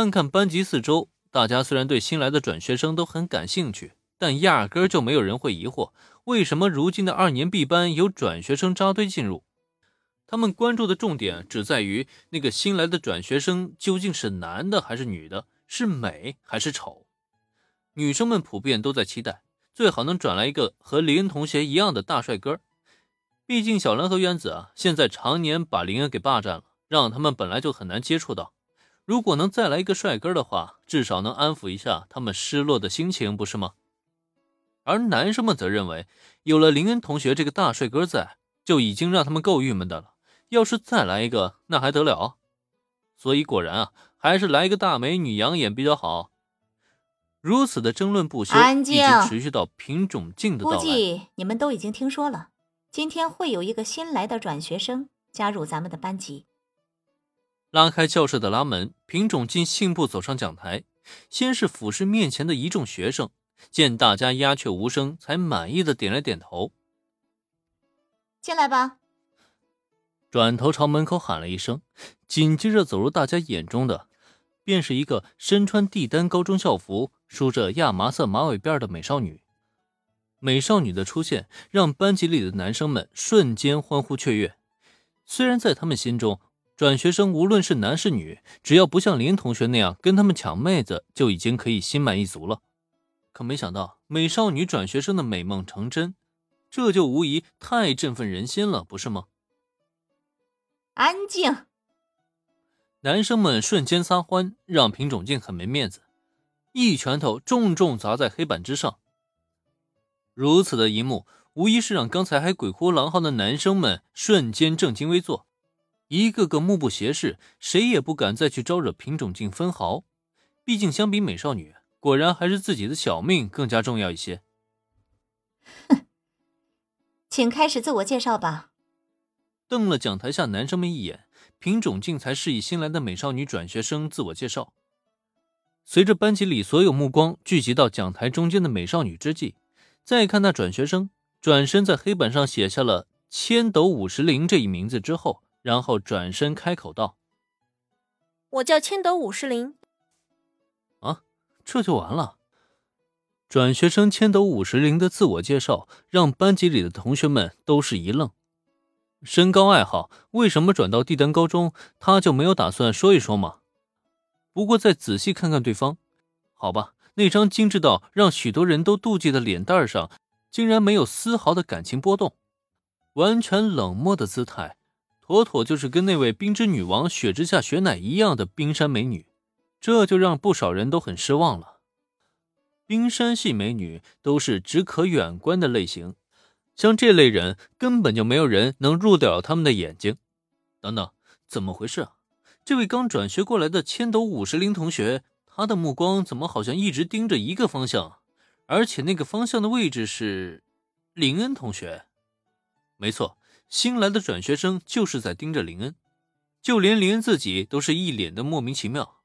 看看班级四周，大家虽然对新来的转学生都很感兴趣，但压根就没有人会疑惑，为什么如今的二年 B 班有转学生扎堆进入。他们关注的重点只在于那个新来的转学生究竟是男的还是女的，是美还是丑。女生们普遍都在期待，最好能转来一个和林恩同学一样的大帅哥。毕竟小兰和渊子啊，现在常年把林恩给霸占了，让他们本来就很难接触到。如果能再来一个帅哥的话，至少能安抚一下他们失落的心情，不是吗？而男生们则认为，有了林恩同学这个大帅哥在，就已经让他们够郁闷的了。要是再来一个，那还得了？所以果然啊，还是来一个大美女养眼比较好。如此的争论不休，一直持续到品种镜的到来。估计你们都已经听说了，今天会有一个新来的转学生加入咱们的班级。拉开教室的拉门，品种进信步走上讲台，先是俯视面前的一众学生，见大家鸦雀无声，才满意的点了点头。进来吧。转头朝门口喊了一声，紧接着走入大家眼中的，便是一个身穿帝丹高中校服、梳着亚麻色马尾辫的美少女。美少女的出现让班级里的男生们瞬间欢呼雀跃，虽然在他们心中。转学生无论是男是女，只要不像林同学那样跟他们抢妹子，就已经可以心满意足了。可没想到，美少女转学生的美梦成真，这就无疑太振奋人心了，不是吗？安静！男生们瞬间撒欢，让品种镜很没面子，一拳头重重砸在黑板之上。如此的一幕，无疑是让刚才还鬼哭狼嚎的男生们瞬间正襟危坐。一个个目不斜视，谁也不敢再去招惹品种镜分毫。毕竟，相比美少女，果然还是自己的小命更加重要一些。哼，请开始自我介绍吧。瞪了讲台下男生们一眼，品种镜才示意新来的美少女转学生自我介绍。随着班级里所有目光聚集到讲台中间的美少女之际，再看那转学生转身在黑板上写下了“千斗五十铃”这一名字之后。然后转身开口道：“我叫千斗五十铃。”啊，这就完了？转学生千斗五十铃的自我介绍让班级里的同学们都是一愣。身高爱好，为什么转到帝丹高中他就没有打算说一说吗？不过再仔细看看对方，好吧，那张精致到让许多人都妒忌的脸蛋上，竟然没有丝毫的感情波动，完全冷漠的姿态。妥妥就是跟那位冰之女王雪之下雪乃一样的冰山美女，这就让不少人都很失望了。冰山系美女都是只可远观的类型，像这类人根本就没有人能入得了他们的眼睛。等等，怎么回事啊？这位刚转学过来的千斗五十铃同学，他的目光怎么好像一直盯着一个方向？而且那个方向的位置是林恩同学？没错。新来的转学生就是在盯着林恩，就连林恩自己都是一脸的莫名其妙。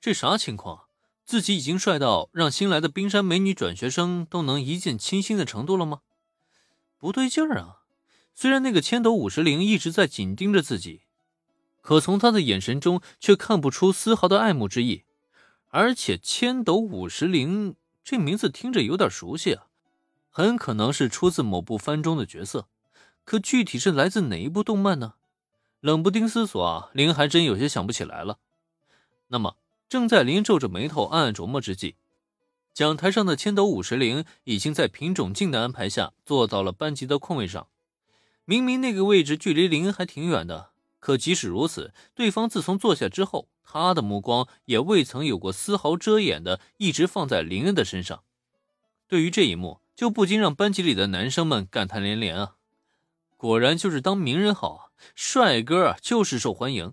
这啥情况？自己已经帅到让新来的冰山美女转学生都能一见倾心的程度了吗？不对劲儿啊！虽然那个千斗五十铃一直在紧盯着自己，可从他的眼神中却看不出丝毫的爱慕之意。而且千斗五十铃这名字听着有点熟悉啊，很可能是出自某部番中的角色。可具体是来自哪一部动漫呢？冷不丁思索啊，林还真有些想不起来了。那么，正在林皱着眉头暗暗琢磨之际，讲台上的千斗五十铃已经在品种镜的安排下坐到了班级的空位上。明明那个位置距离林还挺远的，可即使如此，对方自从坐下之后，他的目光也未曾有过丝毫遮掩的一直放在林恩的身上。对于这一幕，就不禁让班级里的男生们感叹连连啊。果然就是当名人好啊，帅哥啊就是受欢迎。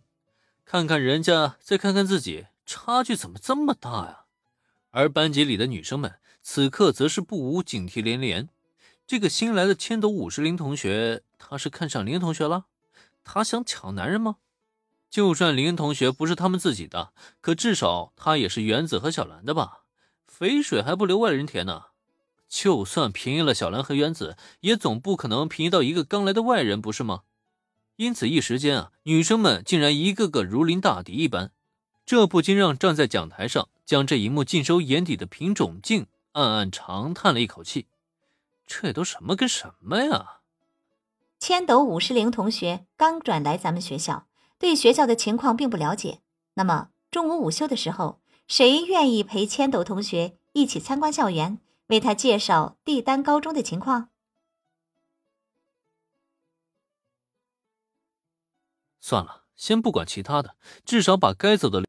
看看人家，再看看自己，差距怎么这么大呀？而班级里的女生们此刻则是不无警惕连连。这个新来的千斗五十铃同学，他是看上林同学了？他想抢男人吗？就算林同学不是他们自己的，可至少他也是原子和小兰的吧？肥水还不流外人田呢。就算便宜了小兰和原子，也总不可能便宜到一个刚来的外人，不是吗？因此，一时间啊，女生们竟然一个个如临大敌一般。这不禁让站在讲台上将这一幕尽收眼底的品种静暗暗长叹了一口气。这都什么跟什么呀？千斗五十铃同学刚转来咱们学校，对学校的情况并不了解。那么中午午休的时候，谁愿意陪千斗同学一起参观校园，为他介绍帝丹高中的情况？算了，先不管其他的，至少把该走的。